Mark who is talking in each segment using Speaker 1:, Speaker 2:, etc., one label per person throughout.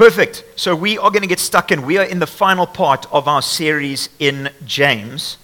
Speaker 1: Perfect. So we are going to get stuck in. We are in the final part of our series in James.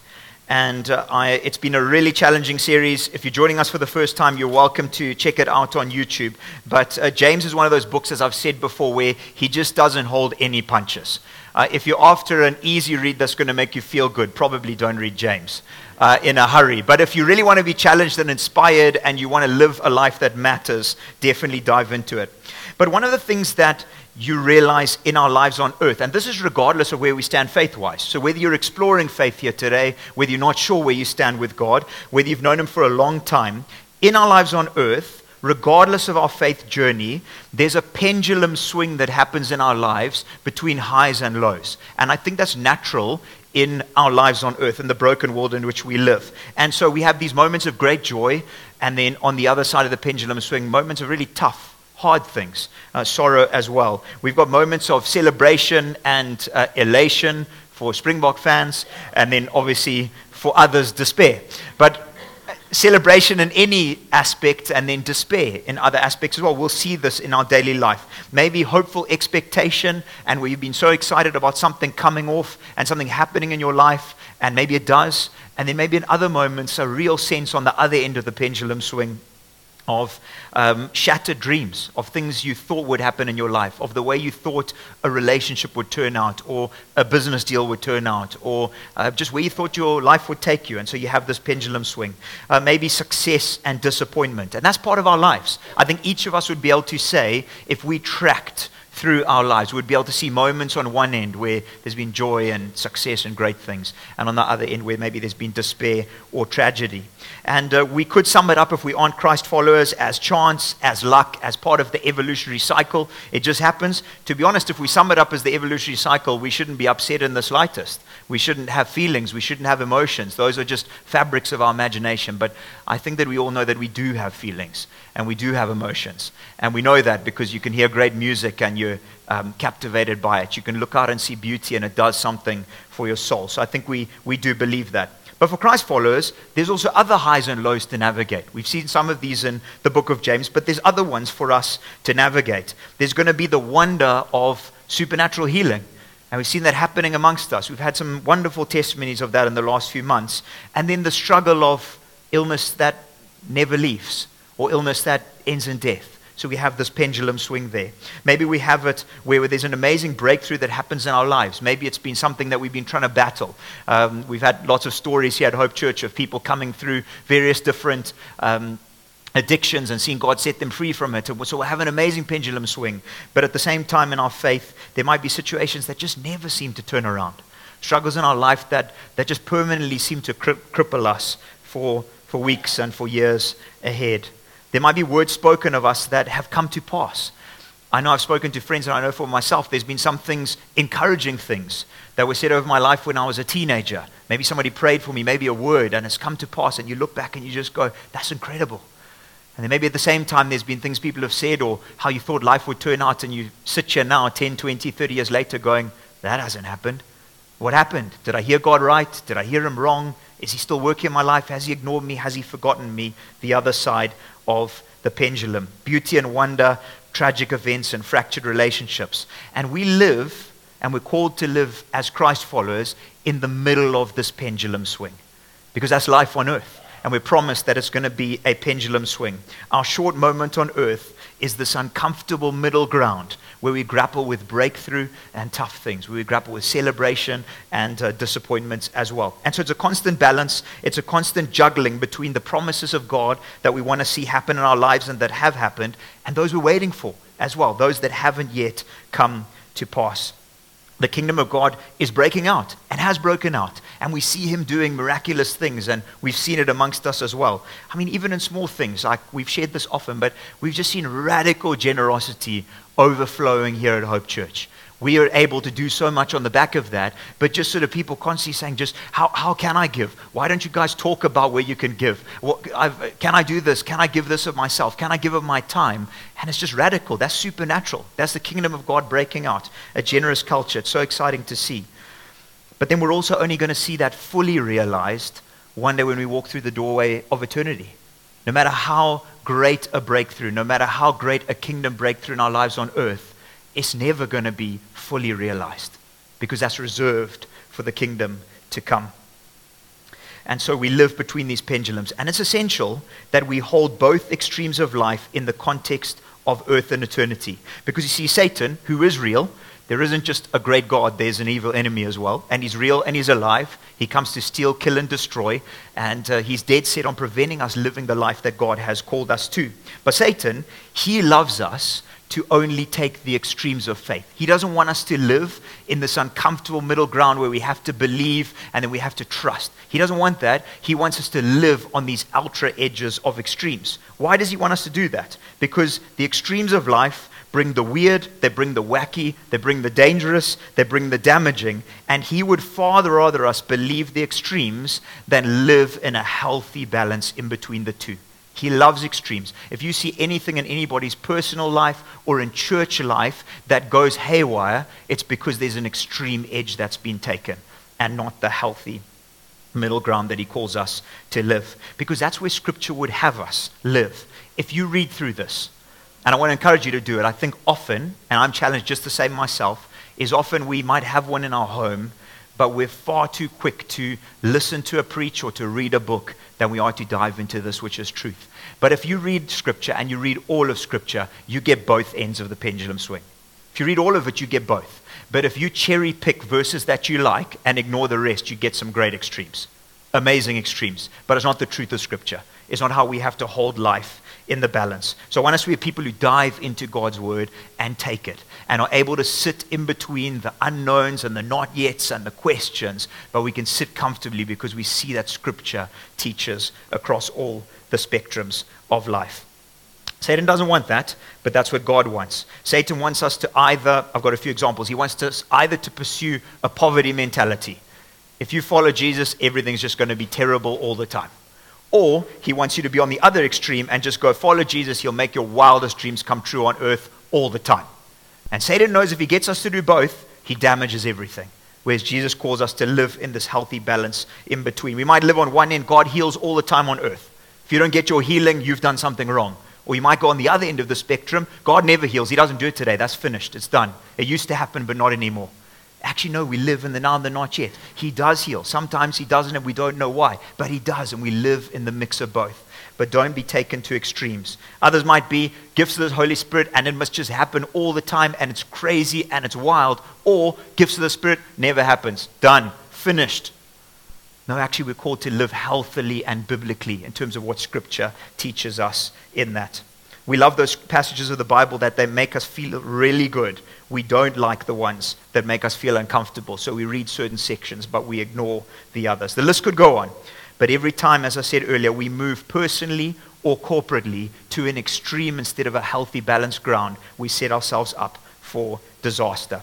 Speaker 1: And uh, I, it's been a really challenging series. If you're joining us for the first time, you're welcome to check it out on YouTube. But uh, James is one of those books, as I've said before, where he just doesn't hold any punches. Uh, if you're after an easy read that's going to make you feel good, probably don't read James uh, in a hurry. But if you really want to be challenged and inspired and you want to live a life that matters, definitely dive into it. But one of the things that you realize in our lives on earth. And this is regardless of where we stand faith wise. So, whether you're exploring faith here today, whether you're not sure where you stand with God, whether you've known Him for a long time, in our lives on earth, regardless of our faith journey, there's a pendulum swing that happens in our lives between highs and lows. And I think that's natural in our lives on earth, in the broken world in which we live. And so we have these moments of great joy, and then on the other side of the pendulum swing, moments of really tough hard things, uh, sorrow as well. We've got moments of celebration and uh, elation for Springbok fans, and then obviously for others, despair. But uh, celebration in any aspect and then despair in other aspects as well. We'll see this in our daily life. Maybe hopeful expectation and where you've been so excited about something coming off and something happening in your life, and maybe it does. And then maybe in other moments, a real sense on the other end of the pendulum swing of um, shattered dreams, of things you thought would happen in your life, of the way you thought a relationship would turn out, or a business deal would turn out, or uh, just where you thought your life would take you. And so you have this pendulum swing. Uh, maybe success and disappointment. And that's part of our lives. I think each of us would be able to say, if we tracked through our lives. We'd be able to see moments on one end where there's been joy and success and great things, and on the other end where maybe there's been despair or tragedy. And uh, we could sum it up if we aren't Christ followers as chance, as luck, as part of the evolutionary cycle. It just happens. To be honest, if we sum it up as the evolutionary cycle, we shouldn't be upset in the slightest. We shouldn't have feelings. We shouldn't have emotions. Those are just fabrics of our imagination. But I think that we all know that we do have feelings and we do have emotions. And we know that because you can hear great music and you're um, captivated by it. You can look out and see beauty and it does something for your soul. So I think we, we do believe that. But for Christ followers, there's also other highs and lows to navigate. We've seen some of these in the book of James, but there's other ones for us to navigate. There's going to be the wonder of supernatural healing. And we've seen that happening amongst us. We've had some wonderful testimonies of that in the last few months. And then the struggle of illness that never leaves, or illness that ends in death. So we have this pendulum swing there. Maybe we have it where there's an amazing breakthrough that happens in our lives. Maybe it's been something that we've been trying to battle. Um, we've had lots of stories here at Hope Church of people coming through various different. Um, addictions and seeing God set them free from it. So we'll have an amazing pendulum swing. But at the same time, in our faith, there might be situations that just never seem to turn around. Struggles in our life that, that just permanently seem to cripple us for, for weeks and for years ahead. There might be words spoken of us that have come to pass. I know I've spoken to friends, and I know for myself, there's been some things, encouraging things, that were said over my life when I was a teenager. Maybe somebody prayed for me, maybe a word, and it's come to pass, and you look back and you just go, that's incredible. And then maybe at the same time, there's been things people have said or how you thought life would turn out, and you sit here now, 10, 20, 30 years later, going, that hasn't happened. What happened? Did I hear God right? Did I hear Him wrong? Is He still working in my life? Has He ignored me? Has He forgotten me? The other side of the pendulum beauty and wonder, tragic events, and fractured relationships. And we live, and we're called to live as Christ followers in the middle of this pendulum swing because that's life on earth. And we're promised that it's going to be a pendulum swing. Our short moment on earth is this uncomfortable middle ground where we grapple with breakthrough and tough things, where we grapple with celebration and uh, disappointments as well. And so it's a constant balance, it's a constant juggling between the promises of God that we want to see happen in our lives and that have happened, and those we're waiting for as well, those that haven't yet come to pass the kingdom of God is breaking out and has broken out. And we see him doing miraculous things, and we've seen it amongst us as well. I mean, even in small things, like we've shared this often, but we've just seen radical generosity overflowing here at Hope Church we are able to do so much on the back of that. But just sort of people constantly saying, just how, how can I give? Why don't you guys talk about where you can give? What, can I do this? Can I give this of myself? Can I give of my time? And it's just radical. That's supernatural. That's the kingdom of God breaking out. A generous culture. It's so exciting to see. But then we're also only going to see that fully realized one day when we walk through the doorway of eternity. No matter how great a breakthrough, no matter how great a kingdom breakthrough in our lives on earth, it's never going to be fully realized because that's reserved for the kingdom to come. And so we live between these pendulums. And it's essential that we hold both extremes of life in the context of earth and eternity. Because you see, Satan, who is real, there isn't just a great God, there's an evil enemy as well. And he's real and he's alive. He comes to steal, kill, and destroy. And uh, he's dead set on preventing us living the life that God has called us to. But Satan, he loves us to only take the extremes of faith. He doesn't want us to live in this uncomfortable middle ground where we have to believe and then we have to trust. He doesn't want that. He wants us to live on these ultra edges of extremes. Why does he want us to do that? Because the extremes of life bring the weird, they bring the wacky, they bring the dangerous, they bring the damaging, and he would far rather us believe the extremes than live in a healthy balance in between the two. He loves extremes. If you see anything in anybody's personal life or in church life that goes haywire, it's because there's an extreme edge that's been taken and not the healthy middle ground that he calls us to live. Because that's where Scripture would have us live. If you read through this, and I want to encourage you to do it. I think often, and I'm challenged just the same myself, is often we might have one in our home, but we're far too quick to listen to a preach or to read a book than we are to dive into this, which is truth. But if you read Scripture and you read all of Scripture, you get both ends of the pendulum swing. If you read all of it, you get both. But if you cherry pick verses that you like and ignore the rest, you get some great extremes. Amazing extremes. But it's not the truth of Scripture. It's not how we have to hold life in the balance. So I want us to be people who dive into God's word and take it and are able to sit in between the unknowns and the not yets and the questions, but we can sit comfortably because we see that scripture teaches across all the spectrums of life. Satan doesn't want that, but that's what God wants. Satan wants us to either, I've got a few examples, he wants us either to pursue a poverty mentality. If you follow Jesus, everything's just going to be terrible all the time. Or he wants you to be on the other extreme and just go follow Jesus. He'll make your wildest dreams come true on earth all the time. And Satan knows if he gets us to do both, he damages everything. Whereas Jesus calls us to live in this healthy balance in between. We might live on one end, God heals all the time on earth. If you don't get your healing, you've done something wrong. Or you might go on the other end of the spectrum. God never heals. He doesn't do it today. That's finished. It's done. It used to happen, but not anymore. Actually, no, we live in the now and the not yet. He does heal. Sometimes He doesn't, and we don't know why. But He does, and we live in the mix of both. But don't be taken to extremes. Others might be gifts of the Holy Spirit, and it must just happen all the time, and it's crazy and it's wild. Or gifts of the Spirit never happens. Done. Finished. No, actually, we're called to live healthily and biblically in terms of what Scripture teaches us in that. We love those passages of the Bible that they make us feel really good. We don't like the ones that make us feel uncomfortable. So we read certain sections, but we ignore the others. The list could go on. But every time, as I said earlier, we move personally or corporately to an extreme instead of a healthy, balanced ground, we set ourselves up for disaster.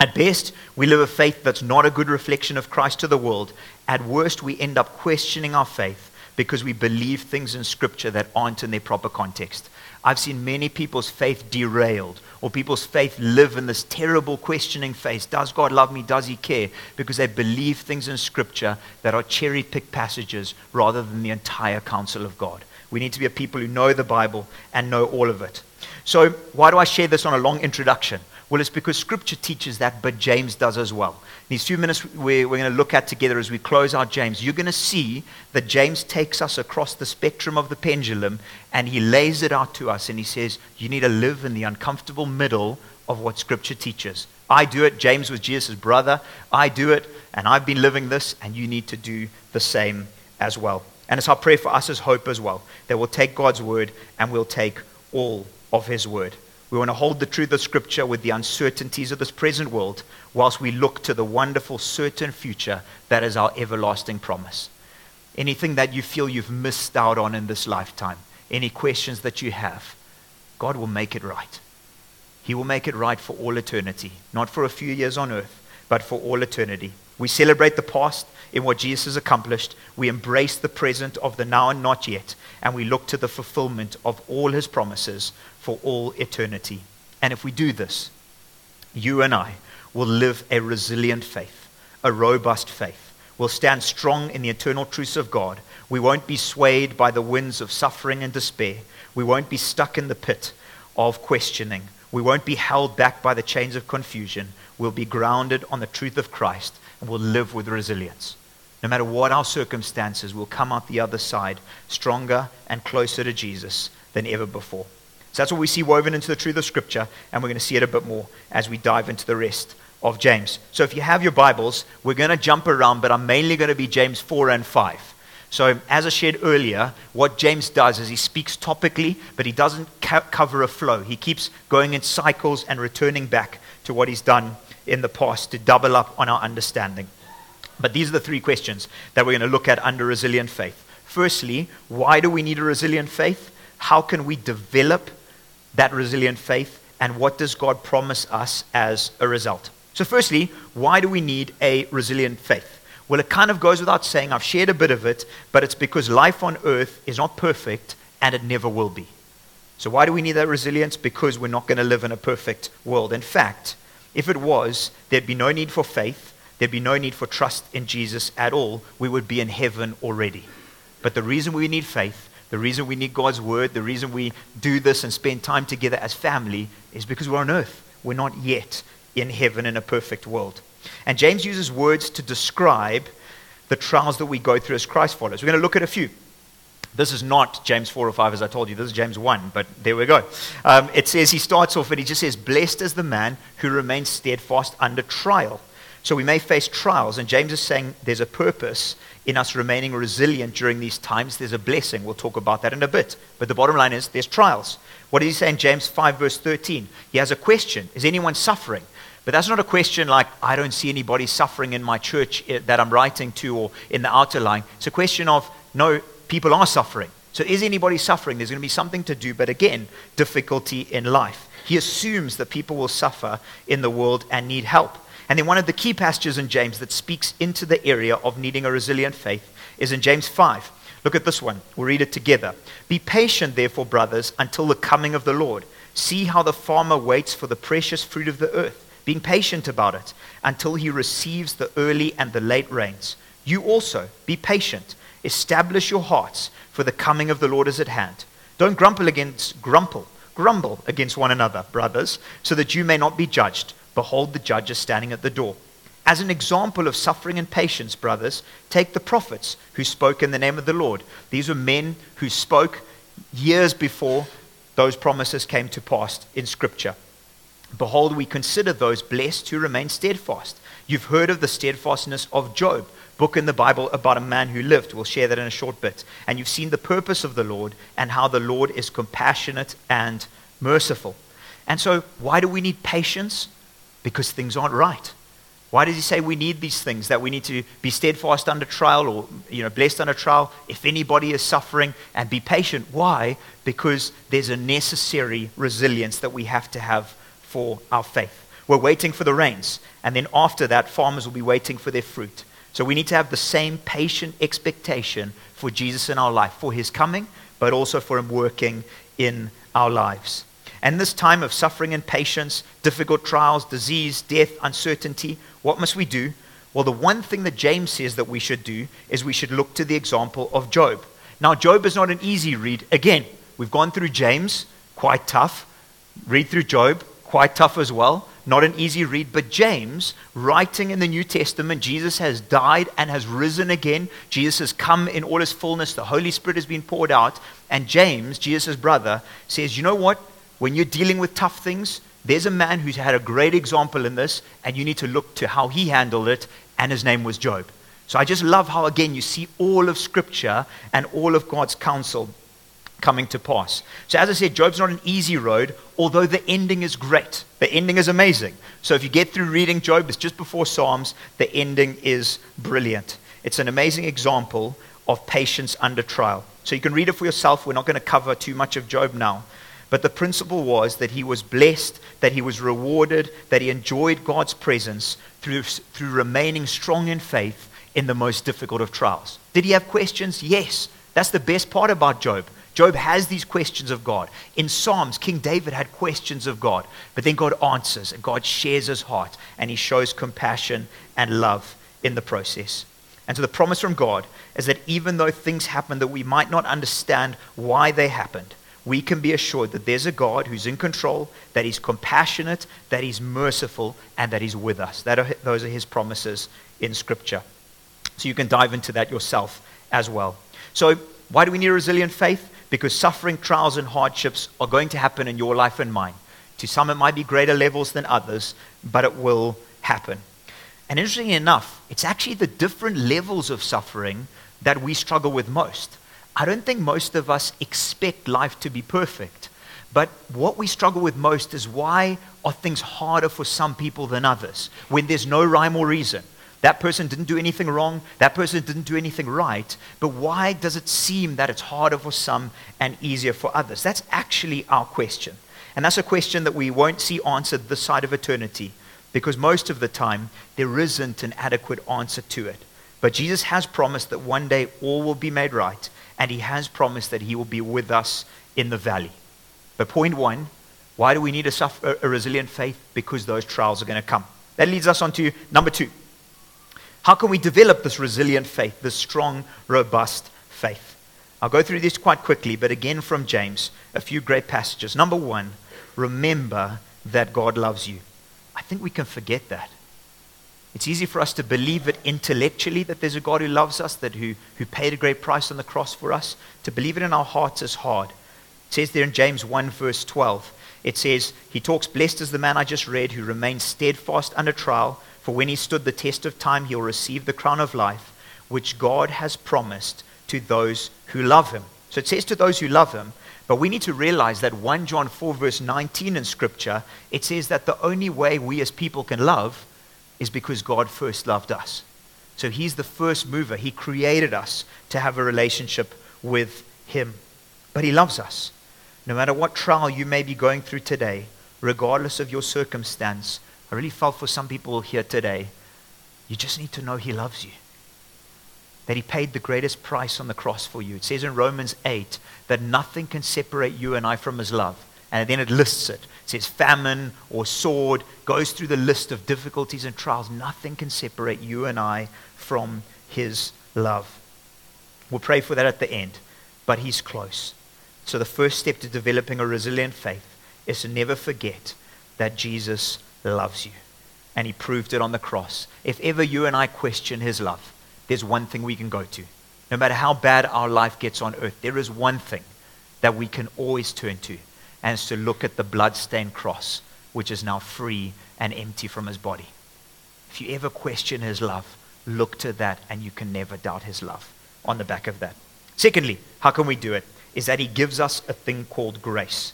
Speaker 1: At best, we live a faith that's not a good reflection of Christ to the world. At worst, we end up questioning our faith because we believe things in Scripture that aren't in their proper context. I've seen many people's faith derailed, or people's faith live in this terrible questioning phase. Does God love me? Does He care? Because they believe things in Scripture that are cherry picked passages rather than the entire counsel of God. We need to be a people who know the Bible and know all of it. So, why do I share this on a long introduction? Well, it's because Scripture teaches that, but James does as well. These few minutes we're, we're going to look at together as we close out James, you're going to see that James takes us across the spectrum of the pendulum and he lays it out to us and he says, You need to live in the uncomfortable middle of what Scripture teaches. I do it. James was Jesus' brother. I do it, and I've been living this, and you need to do the same as well. And it's our prayer for us as hope as well that we'll take God's word and we'll take all of his word. We want to hold the truth of Scripture with the uncertainties of this present world whilst we look to the wonderful, certain future that is our everlasting promise. Anything that you feel you've missed out on in this lifetime, any questions that you have, God will make it right. He will make it right for all eternity, not for a few years on earth, but for all eternity. We celebrate the past in what Jesus has accomplished. We embrace the present of the now and not yet, and we look to the fulfillment of all his promises for all eternity. And if we do this, you and I will live a resilient faith, a robust faith. We'll stand strong in the eternal truths of God. We won't be swayed by the winds of suffering and despair. We won't be stuck in the pit of questioning. We won't be held back by the chains of confusion. We'll be grounded on the truth of Christ and we'll live with resilience. No matter what our circumstances, we'll come out the other side stronger and closer to Jesus than ever before. So that's what we see woven into the truth of Scripture, and we're going to see it a bit more as we dive into the rest of James. So if you have your Bibles, we're going to jump around, but I'm mainly going to be James 4 and 5. So, as I shared earlier, what James does is he speaks topically, but he doesn't cover a flow. He keeps going in cycles and returning back to what he's done in the past to double up on our understanding. But these are the three questions that we're going to look at under resilient faith. Firstly, why do we need a resilient faith? How can we develop that resilient faith? And what does God promise us as a result? So, firstly, why do we need a resilient faith? Well, it kind of goes without saying. I've shared a bit of it, but it's because life on earth is not perfect and it never will be. So, why do we need that resilience? Because we're not going to live in a perfect world. In fact, if it was, there'd be no need for faith, there'd be no need for trust in Jesus at all. We would be in heaven already. But the reason we need faith, the reason we need God's word, the reason we do this and spend time together as family is because we're on earth. We're not yet in heaven in a perfect world. And James uses words to describe the trials that we go through as Christ followers. We're going to look at a few. This is not James 4 or 5, as I told you. This is James 1, but there we go. Um, it says, he starts off and he just says, Blessed is the man who remains steadfast under trial. So we may face trials, and James is saying there's a purpose in us remaining resilient during these times. There's a blessing. We'll talk about that in a bit. But the bottom line is there's trials. What does he say in James 5, verse 13? He has a question Is anyone suffering? But that's not a question like, I don't see anybody suffering in my church eh, that I'm writing to or in the outer line. It's a question of, no, people are suffering. So is anybody suffering? There's going to be something to do, but again, difficulty in life. He assumes that people will suffer in the world and need help. And then one of the key passages in James that speaks into the area of needing a resilient faith is in James 5. Look at this one. We'll read it together. Be patient, therefore, brothers, until the coming of the Lord. See how the farmer waits for the precious fruit of the earth being patient about it until he receives the early and the late rains. You also be patient. Establish your hearts, for the coming of the Lord is at hand. Don't grumble against grumble, grumble against one another, brothers, so that you may not be judged. Behold, the judge is standing at the door. As an example of suffering and patience, brothers, take the prophets who spoke in the name of the Lord. These were men who spoke years before those promises came to pass in Scripture. Behold, we consider those blessed who remain steadfast. You've heard of the steadfastness of Job, book in the Bible about a man who lived. We'll share that in a short bit. And you've seen the purpose of the Lord and how the Lord is compassionate and merciful. And so, why do we need patience? Because things aren't right. Why does he say we need these things? That we need to be steadfast under trial or you know, blessed under trial if anybody is suffering and be patient. Why? Because there's a necessary resilience that we have to have for our faith. We're waiting for the rains, and then after that, farmers will be waiting for their fruit. So we need to have the same patient expectation for Jesus in our life, for his coming, but also for him working in our lives. And this time of suffering and patience, difficult trials, disease, death, uncertainty, what must we do? Well, the one thing that James says that we should do is we should look to the example of Job. Now, Job is not an easy read. Again, we've gone through James, quite tough. Read through Job, quite tough as well. Not an easy read, but James, writing in the New Testament, Jesus has died and has risen again. Jesus has come in all his fullness. The Holy Spirit has been poured out. And James, Jesus' brother, says, You know what? When you're dealing with tough things, there's a man who's had a great example in this, and you need to look to how he handled it, and his name was Job. So I just love how, again, you see all of Scripture and all of God's counsel coming to pass. So, as I said, Job's not an easy road, although the ending is great. The ending is amazing. So, if you get through reading Job, it's just before Psalms, the ending is brilliant. It's an amazing example of patience under trial. So, you can read it for yourself. We're not going to cover too much of Job now. But the principle was that he was blessed, that he was rewarded, that he enjoyed God's presence through, through remaining strong in faith in the most difficult of trials. Did he have questions? Yes. That's the best part about Job. Job has these questions of God. In Psalms, King David had questions of God, but then God answers and God shares his heart and he shows compassion and love in the process. And so the promise from God is that even though things happen that we might not understand why they happened, we can be assured that there's a God who's in control, that He's compassionate, that He's merciful, and that He's with us. That are, those are His promises in Scripture. So you can dive into that yourself as well. So, why do we need a resilient faith? Because suffering, trials, and hardships are going to happen in your life and mine. To some, it might be greater levels than others, but it will happen. And interestingly enough, it's actually the different levels of suffering that we struggle with most. I don't think most of us expect life to be perfect. But what we struggle with most is why are things harder for some people than others when there's no rhyme or reason? That person didn't do anything wrong. That person didn't do anything right. But why does it seem that it's harder for some and easier for others? That's actually our question. And that's a question that we won't see answered this side of eternity because most of the time there isn't an adequate answer to it. But Jesus has promised that one day all will be made right, and he has promised that he will be with us in the valley. But point one why do we need a, suffer, a resilient faith? Because those trials are going to come. That leads us on to number two. How can we develop this resilient faith, this strong, robust faith? I'll go through this quite quickly, but again from James, a few great passages. Number one, remember that God loves you. I think we can forget that. It's easy for us to believe it intellectually that there's a God who loves us, that who, who paid a great price on the cross for us. To believe it in our hearts is hard. It says there in James 1, verse 12, it says, He talks, Blessed is the man I just read who remains steadfast under trial for when he stood the test of time, he'll receive the crown of life, which God has promised to those who love him. So it says to those who love him, but we need to realize that 1 John 4, verse 19 in Scripture, it says that the only way we as people can love is because God first loved us. So he's the first mover. He created us to have a relationship with him. But he loves us. No matter what trial you may be going through today, regardless of your circumstance, I really felt for some people here today, you just need to know He loves you. That He paid the greatest price on the cross for you. It says in Romans 8 that nothing can separate you and I from His love. And then it lists it. It says famine or sword, goes through the list of difficulties and trials. Nothing can separate you and I from His love. We'll pray for that at the end, but He's close. So the first step to developing a resilient faith is to never forget that Jesus loves you. And he proved it on the cross. If ever you and I question his love, there's one thing we can go to. No matter how bad our life gets on earth, there is one thing that we can always turn to, and it's to look at the blood-stained cross, which is now free and empty from his body. If you ever question his love, look to that, and you can never doubt his love on the back of that. Secondly, how can we do it? Is that he gives us a thing called grace.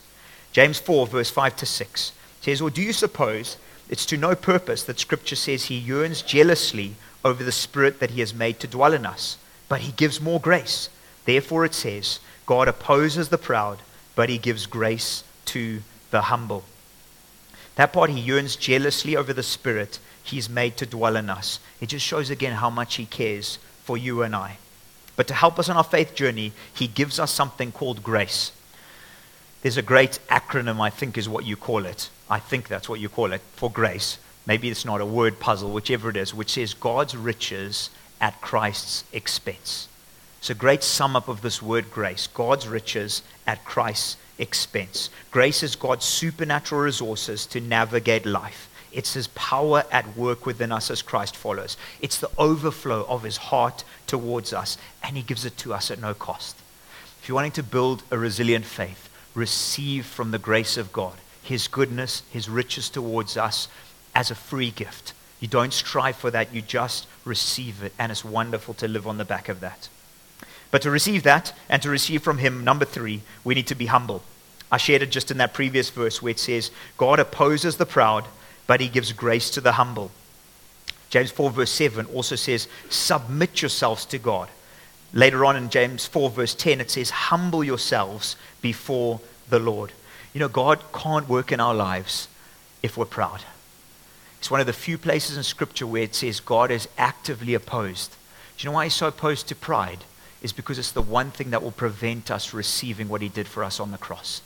Speaker 1: James 4, verse 5 to 6 says, Or do you suppose it's to no purpose that Scripture says he yearns jealously over the Spirit that he has made to dwell in us, but he gives more grace? Therefore it says, God opposes the proud, but he gives grace to the humble. That part, he yearns jealously over the Spirit he's made to dwell in us. It just shows again how much he cares for you and I. But to help us on our faith journey, he gives us something called grace. There's a great acronym, I think is what you call it. I think that's what you call it, for grace. Maybe it's not a word puzzle, whichever it is, which says God's riches at Christ's expense. It's a great sum up of this word grace God's riches at Christ's expense. Grace is God's supernatural resources to navigate life. It's his power at work within us as Christ follows. It's the overflow of his heart towards us, and he gives it to us at no cost. If you're wanting to build a resilient faith, receive from the grace of God his goodness, his riches towards us as a free gift. You don't strive for that, you just receive it, and it's wonderful to live on the back of that. But to receive that and to receive from him, number three, we need to be humble. I shared it just in that previous verse where it says, God opposes the proud, but he gives grace to the humble. James 4, verse 7 also says, Submit yourselves to God. Later on in James 4, verse 10, it says, Humble yourselves before the Lord. You know, God can't work in our lives if we're proud. It's one of the few places in Scripture where it says God is actively opposed. Do you know why he's so opposed to pride? Is because it's the one thing that will prevent us receiving what he did for us on the cross.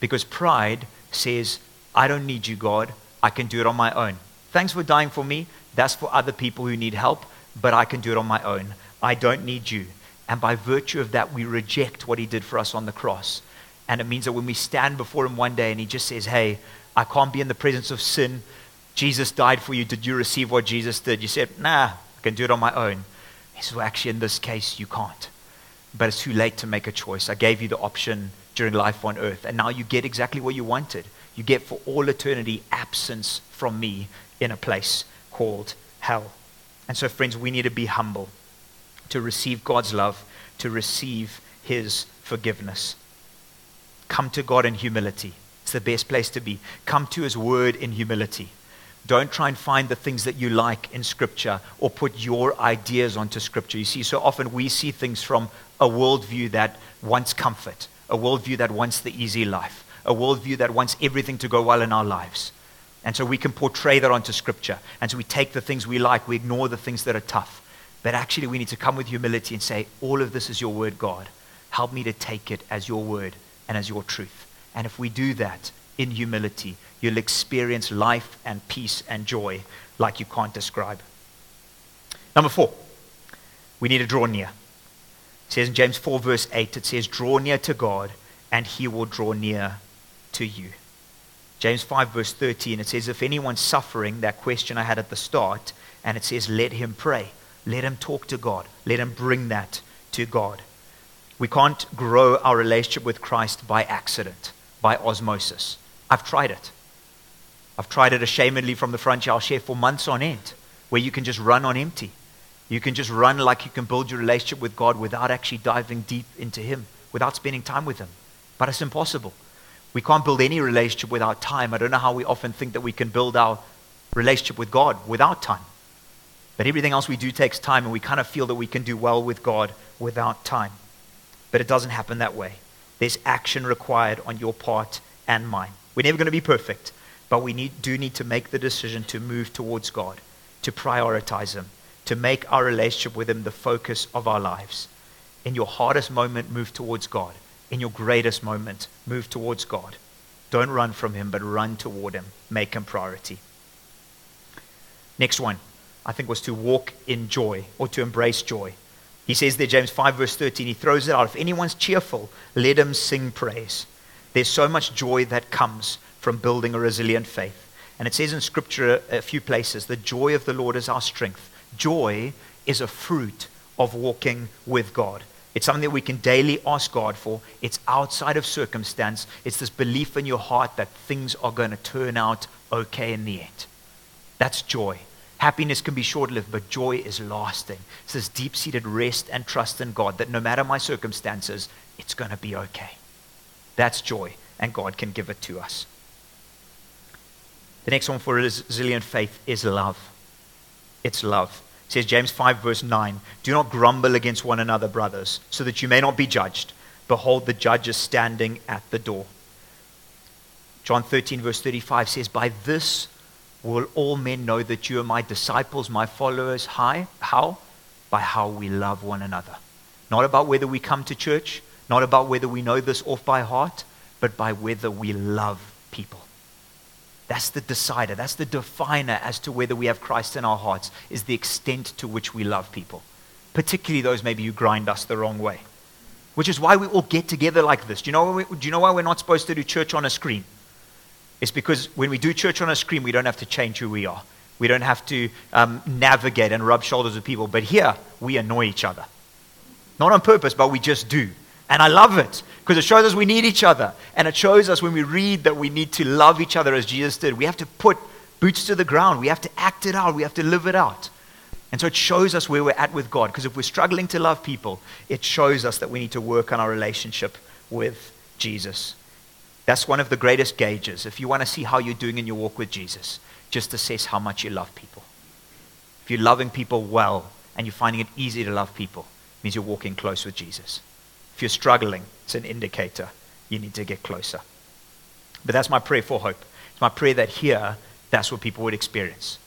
Speaker 1: Because pride says, I don't need you, God. I can do it on my own. Thanks for dying for me. That's for other people who need help, but I can do it on my own. I don't need you. And by virtue of that, we reject what he did for us on the cross. And it means that when we stand before Him one day and He just says, Hey, I can't be in the presence of sin. Jesus died for you. Did you receive what Jesus did? You said, Nah, I can do it on my own. He says, Well, actually, in this case, you can't. But it's too late to make a choice. I gave you the option during life on earth. And now you get exactly what you wanted. You get for all eternity absence from me in a place called hell. And so, friends, we need to be humble to receive God's love, to receive His forgiveness. Come to God in humility. It's the best place to be. Come to His Word in humility. Don't try and find the things that you like in Scripture or put your ideas onto Scripture. You see, so often we see things from a worldview that wants comfort, a worldview that wants the easy life, a worldview that wants everything to go well in our lives. And so we can portray that onto Scripture. And so we take the things we like, we ignore the things that are tough. But actually, we need to come with humility and say, All of this is your word, God. Help me to take it as your word and as your truth. And if we do that in humility, you'll experience life and peace and joy like you can't describe. Number four, we need to draw near. It says in James 4, verse 8, it says, Draw near to God, and he will draw near to you. James 5, verse 13, it says, If anyone's suffering, that question I had at the start, and it says, Let him pray. Let him talk to God. Let him bring that to God. We can't grow our relationship with Christ by accident, by osmosis. I've tried it. I've tried it ashamedly from the front. I'll share for months on end, where you can just run on empty. You can just run like you can build your relationship with God without actually diving deep into Him, without spending time with Him. But it's impossible. We can't build any relationship without time. I don't know how we often think that we can build our relationship with God without time. But everything else we do takes time, and we kind of feel that we can do well with God without time. But it doesn't happen that way. There's action required on your part and mine. We're never going to be perfect, but we need, do need to make the decision to move towards God, to prioritize Him, to make our relationship with Him the focus of our lives. In your hardest moment, move towards God. In your greatest moment, move towards God. Don't run from Him, but run toward Him. Make Him priority. Next one, I think, was to walk in joy or to embrace joy. He says there, James 5, verse 13, he throws it out. If anyone's cheerful, let him sing praise. There's so much joy that comes from building a resilient faith. And it says in Scripture a, a few places, the joy of the Lord is our strength. Joy is a fruit of walking with God. It's something that we can daily ask God for. It's outside of circumstance. It's this belief in your heart that things are going to turn out okay in the end. That's joy. Happiness can be short lived, but joy is lasting. It's this deep seated rest and trust in God that no matter my circumstances, it's going to be okay. That's joy, and God can give it to us. The next one for resilient faith is love. It's love. It says James 5, verse 9 Do not grumble against one another, brothers, so that you may not be judged. Behold, the judge is standing at the door. John 13, verse 35 says, By this will all men know that you are my disciples, my followers. Hi, how? By how we love one another. Not about whether we come to church, not about whether we know this off by heart, but by whether we love people. That's the decider, that's the definer as to whether we have Christ in our hearts, is the extent to which we love people, particularly those maybe who grind us the wrong way. Which is why we all get together like this. Do you know, do you know why we're not supposed to do church on a screen? It's because when we do church on a screen, we don't have to change who we are. We don't have to um, navigate and rub shoulders with people. But here, we annoy each other. Not on purpose, but we just do. And I love it because it shows us we need each other. And it shows us when we read that we need to love each other as Jesus did. We have to put boots to the ground. We have to act it out. We have to live it out. And so it shows us where we're at with God. Because if we're struggling to love people, it shows us that we need to work on our relationship with Jesus. That's one of the greatest gauges. If you want to see how you're doing in your walk with Jesus, just assess how much you love people. If you're loving people well and you're finding it easy to love people, it means you're walking close with Jesus. If you're struggling, it's an indicator you need to get closer. But that's my prayer for hope. It's my prayer that here, that's what people would experience.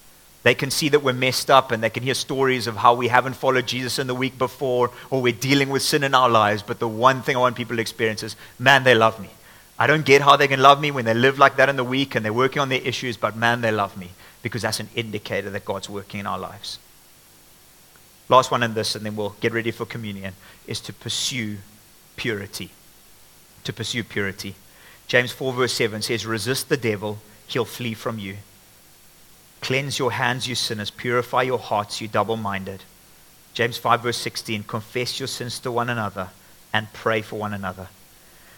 Speaker 1: They can see that we're messed up and they can hear stories of how we haven't followed Jesus in the week before or we're dealing with sin in our lives. But the one thing I want people to experience is man, they love me. I don't get how they can love me when they live like that in the week and they're working on their issues, but man, they love me because that's an indicator that God's working in our lives. Last one in this, and then we'll get ready for communion, is to pursue purity. to pursue purity. James 4, verse 7 says, Resist the devil, he'll flee from you. Cleanse your hands, you sinners. Purify your hearts, you double minded. James 5, verse 16 Confess your sins to one another and pray for one another.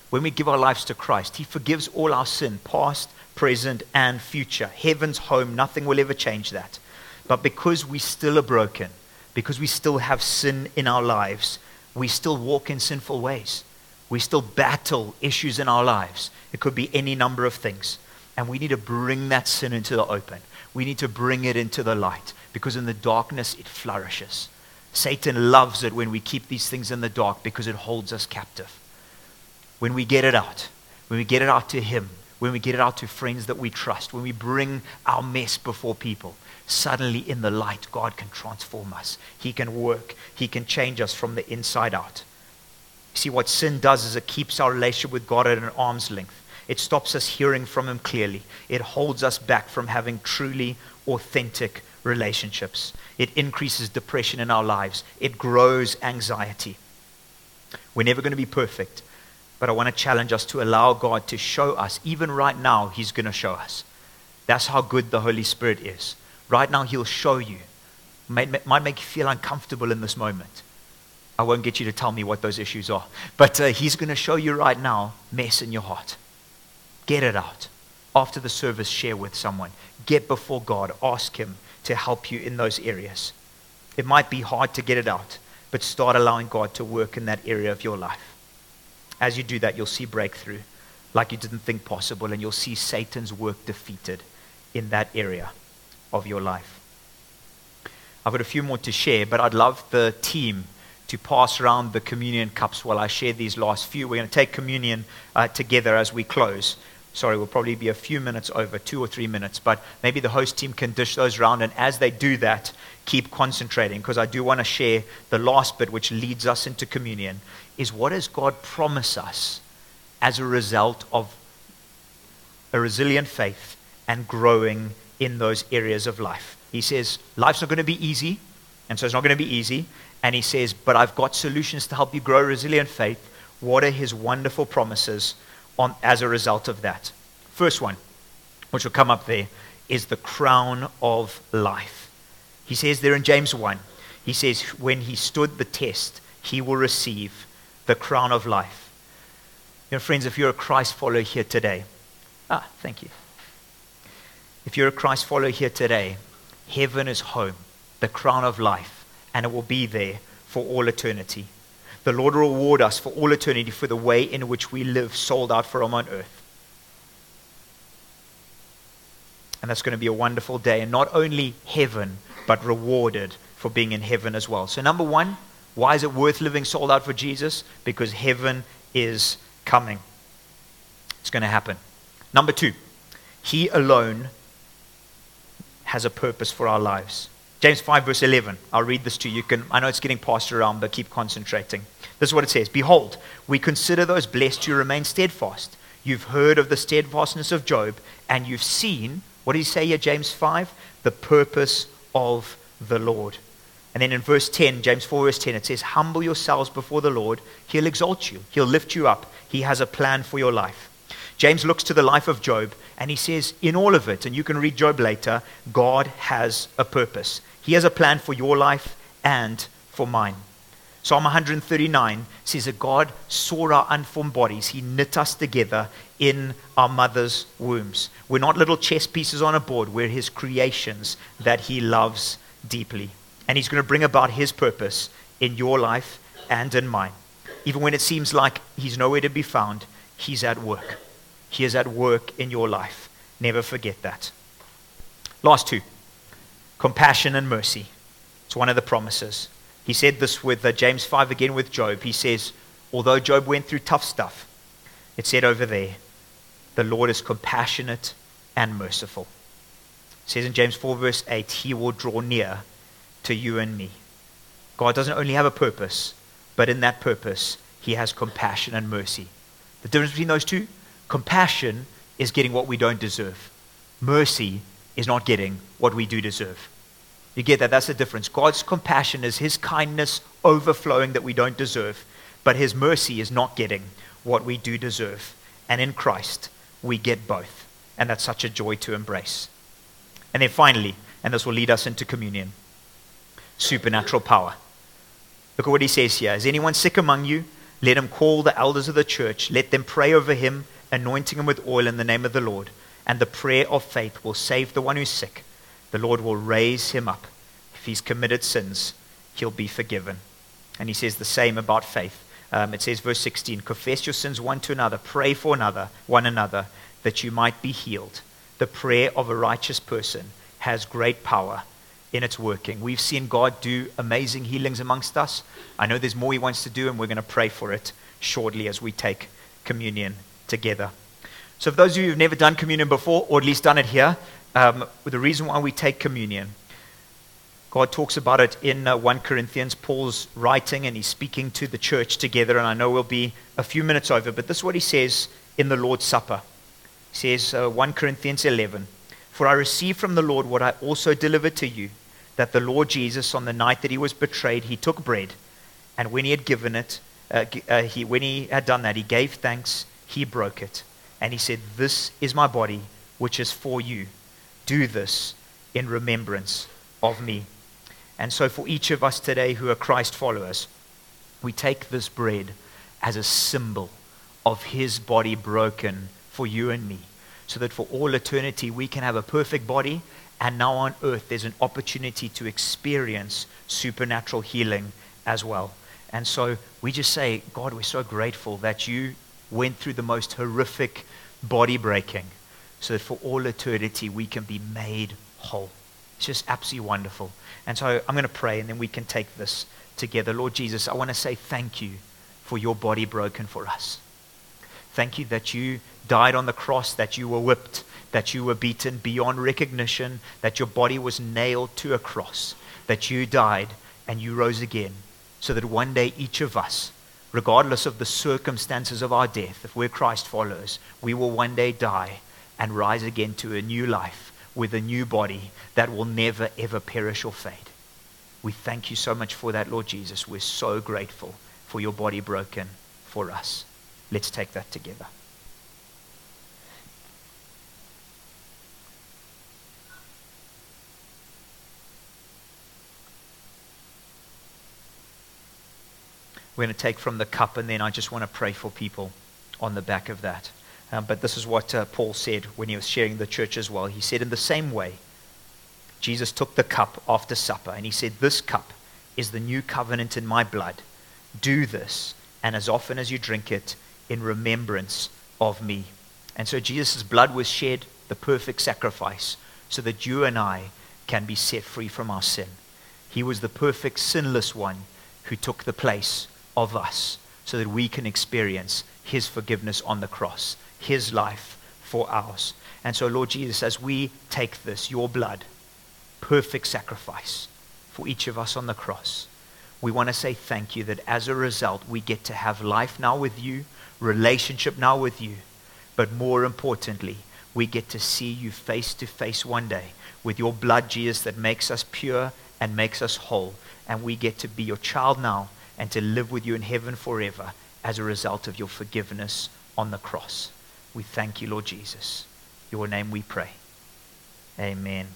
Speaker 1: When we give our lives to Christ, He forgives all our sin, past, present, and future. Heaven's home, nothing will ever change that. But because we still are broken, because we still have sin in our lives, we still walk in sinful ways. We still battle issues in our lives. It could be any number of things. And we need to bring that sin into the open. We need to bring it into the light because in the darkness it flourishes. Satan loves it when we keep these things in the dark because it holds us captive. When we get it out, when we get it out to him, when we get it out to friends that we trust, when we bring our mess before people, suddenly in the light, God can transform us. He can work. He can change us from the inside out. See, what sin does is it keeps our relationship with God at an arm's length. It stops us hearing from Him clearly. It holds us back from having truly authentic relationships. It increases depression in our lives. It grows anxiety. We're never going to be perfect, but I want to challenge us to allow God to show us. Even right now, He's going to show us. That's how good the Holy Spirit is. Right now, He'll show you. Might, might make you feel uncomfortable in this moment. I won't get you to tell me what those issues are. But uh, He's going to show you right now mess in your heart. Get it out. After the service, share with someone. Get before God. Ask Him to help you in those areas. It might be hard to get it out, but start allowing God to work in that area of your life. As you do that, you'll see breakthrough like you didn't think possible, and you'll see Satan's work defeated in that area of your life. I've got a few more to share, but I'd love the team to pass around the communion cups while I share these last few. We're going to take communion uh, together as we close. Sorry, we'll probably be a few minutes over, two or three minutes, but maybe the host team can dish those around. And as they do that, keep concentrating because I do want to share the last bit, which leads us into communion, is what does God promise us as a result of a resilient faith and growing in those areas of life. He says, Life's not going to be easy, and so it's not going to be easy. And he says, But I've got solutions to help you grow resilient faith. What are his wonderful promises on, as a result of that? First one, which will come up there, is the crown of life. He says there in James 1, he says, When he stood the test, he will receive the crown of life. You know, friends, if you're a Christ follower here today, ah, thank you. If you're a Christ follower here today, heaven is home, the crown of life, and it will be there for all eternity. The Lord will reward us for all eternity for the way in which we live sold out for Him on earth. And that's going to be a wonderful day. And not only heaven, but rewarded for being in heaven as well. So, number one, why is it worth living sold out for Jesus? Because heaven is coming. It's going to happen. Number two, He alone has a purpose for our lives. James 5, verse 11. I'll read this to you. you can, I know it's getting passed around, but keep concentrating. This is what it says Behold, we consider those blessed who remain steadfast. You've heard of the steadfastness of Job, and you've seen, what does he say here, James 5? The purpose of the Lord. And then in verse 10, James 4, verse 10, it says, Humble yourselves before the Lord. He'll exalt you, He'll lift you up. He has a plan for your life. James looks to the life of Job and he says, in all of it, and you can read Job later, God has a purpose. He has a plan for your life and for mine. Psalm 139 says that God saw our unformed bodies. He knit us together in our mother's wombs. We're not little chess pieces on a board, we're His creations that He loves deeply. And He's going to bring about His purpose in your life and in mine. Even when it seems like He's nowhere to be found, He's at work. He is at work in your life. Never forget that. Last two compassion and mercy. It's one of the promises. He said this with uh, James 5 again with Job. He says, although Job went through tough stuff, it said over there, the Lord is compassionate and merciful. It says in James 4, verse 8, He will draw near to you and me. God doesn't only have a purpose, but in that purpose, He has compassion and mercy. The difference between those two Compassion is getting what we don't deserve. Mercy is not getting what we do deserve. You get that? That's the difference. God's compassion is His kindness overflowing that we don't deserve, but His mercy is not getting what we do deserve. And in Christ, we get both. And that's such a joy to embrace. And then finally, and this will lead us into communion supernatural power. Look at what he says here. Is anyone sick among you? Let him call the elders of the church. Let them pray over him, anointing him with oil in the name of the Lord. And the prayer of faith will save the one who's sick. The Lord will raise him up. If he's committed sins, he'll be forgiven. And he says the same about faith. Um, it says, verse 16, confess your sins one to another, pray for another, one another, that you might be healed. The prayer of a righteous person has great power in its working. We've seen God do amazing healings amongst us. I know there's more He wants to do, and we're going to pray for it shortly as we take communion together. So, for those of you who've never done communion before, or at least done it here, um, the reason why we take communion, God talks about it in uh, 1 Corinthians. Paul's writing and he's speaking to the church together, and I know we'll be a few minutes over, but this is what he says in the Lord's Supper. He says, uh, 1 Corinthians 11, For I received from the Lord what I also delivered to you that the Lord Jesus, on the night that he was betrayed, he took bread, and when he had given it, uh, uh, he, when he had done that, he gave thanks, he broke it, and he said, This is my body, which is for you. Do this in remembrance of me. And so, for each of us today who are Christ followers, we take this bread as a symbol of his body broken for you and me, so that for all eternity we can have a perfect body and now on earth, there's an opportunity to experience supernatural healing as well. And so we just say, God, we're so grateful that you went through the most horrific body breaking so that for all eternity we can be made whole. It's just absolutely wonderful. And so I'm going to pray and then we can take this together. Lord Jesus, I want to say thank you for your body broken for us. Thank you that you died on the cross, that you were whipped, that you were beaten beyond recognition, that your body was nailed to a cross, that you died and you rose again, so that one day each of us, regardless of the circumstances of our death, if we're Christ followers, we will one day die and rise again to a new life with a new body that will never, ever perish or fade. We thank you so much for that, Lord Jesus. We're so grateful for your body broken for us. Let's take that together. We're going to take from the cup, and then I just want to pray for people on the back of that. Um, but this is what uh, Paul said when he was sharing the church as well. He said, In the same way, Jesus took the cup after supper, and he said, This cup is the new covenant in my blood. Do this, and as often as you drink it, in remembrance of me. And so Jesus' blood was shed, the perfect sacrifice, so that you and I can be set free from our sin. He was the perfect sinless one who took the place of us so that we can experience his forgiveness on the cross, his life for ours. And so, Lord Jesus, as we take this, your blood, perfect sacrifice for each of us on the cross, we want to say thank you that as a result, we get to have life now with you, relationship now with you, but more importantly, we get to see you face to face one day with your blood, Jesus, that makes us pure and makes us whole. And we get to be your child now and to live with you in heaven forever as a result of your forgiveness on the cross. We thank you, Lord Jesus. Your name we pray. Amen.